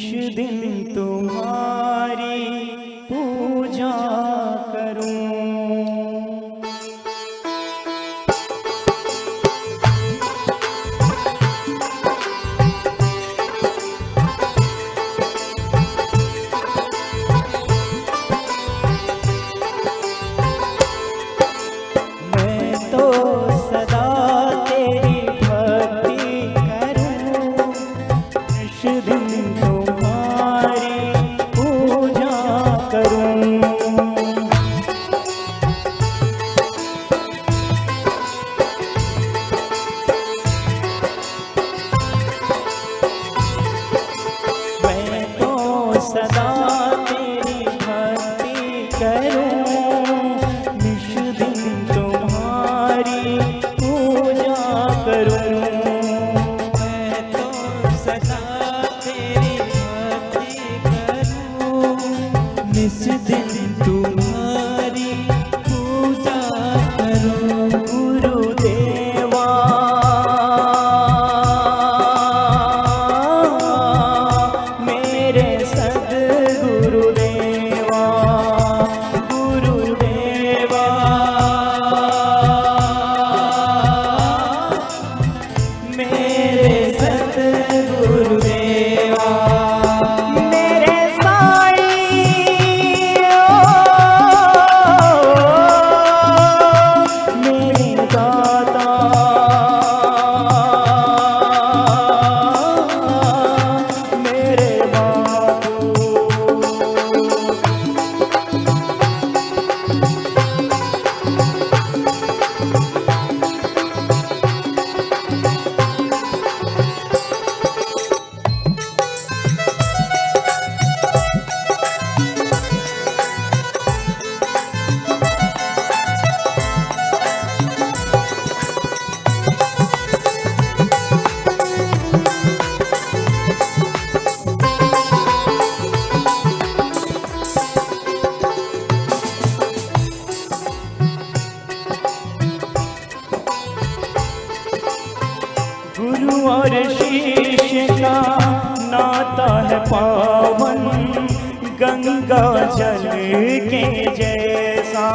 নিশ্চিন্ত चल के जैसा।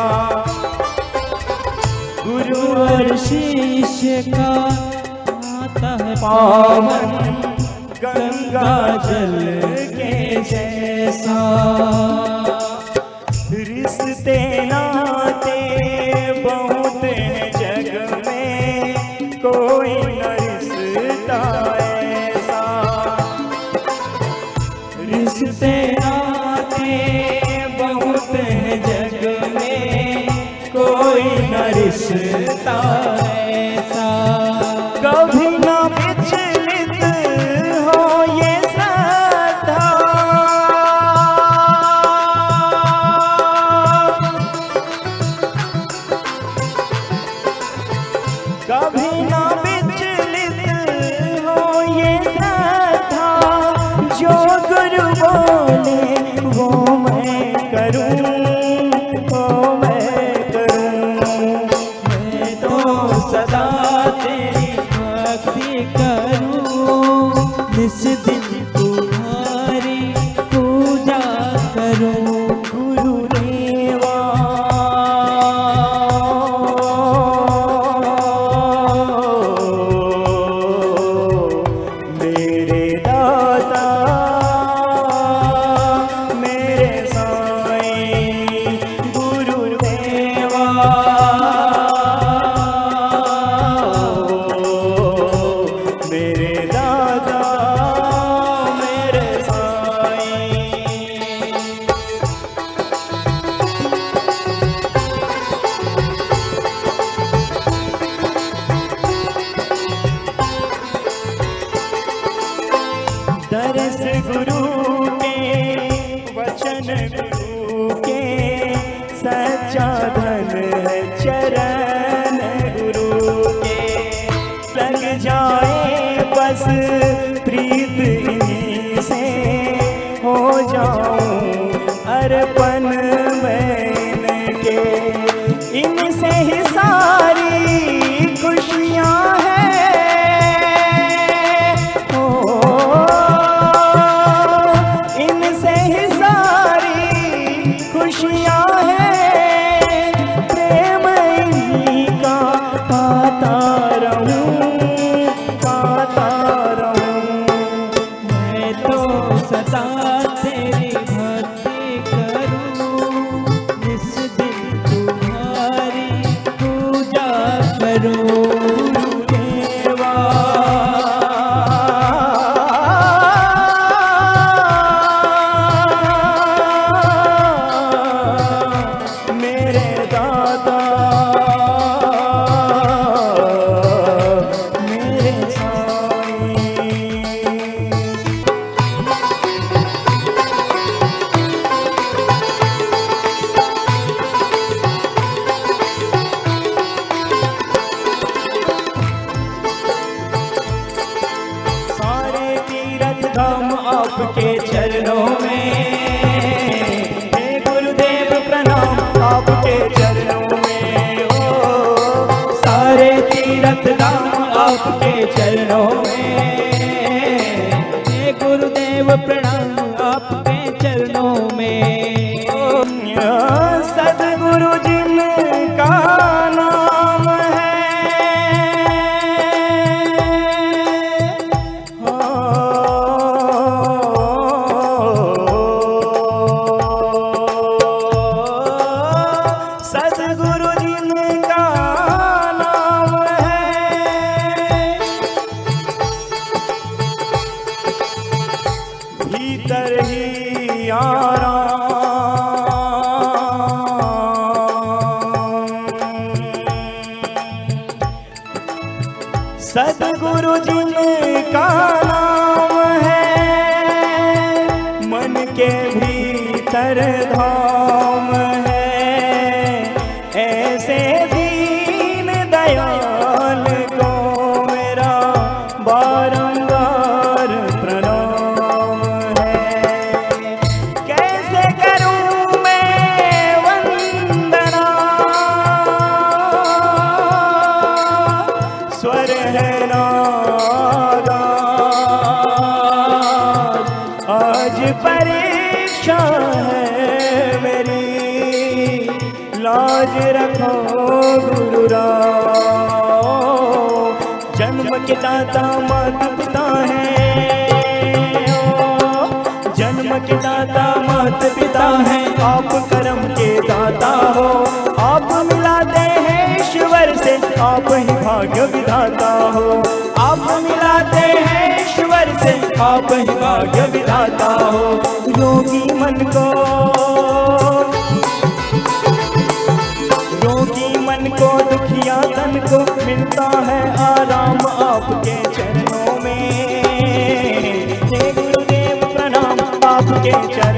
गुरु और शिष्य का आता है पावन, गंगा जल के जैसा। रिश्ते ना न रिश्ता ऐसा। कभी ना विचलित हो ये सदा। कभी से करूँ निश्चित गुण के सच्चा धन है चरण I don't know. धाम आपके चरणों में। गुरुदेव, प्रणाम आपके चरणों में। सारे आपके में। गुरुदेव, प्रणाम आपके लाज रखो गुरुराव जन्म के दाता माता पिता है। जन्म के दाता माता पिता है। आप कर्म के दाता हो। आप से आप ही भाग्य विधाता हो। आप मिलाते हैं ईश्वर से। आप ही भाग्य विधाता हो। योगी मन को। रोगी मन को, दुखिया तन को मिलता है आराम आपके चरणों में। गुरुदेव प्रणाम आपके चरण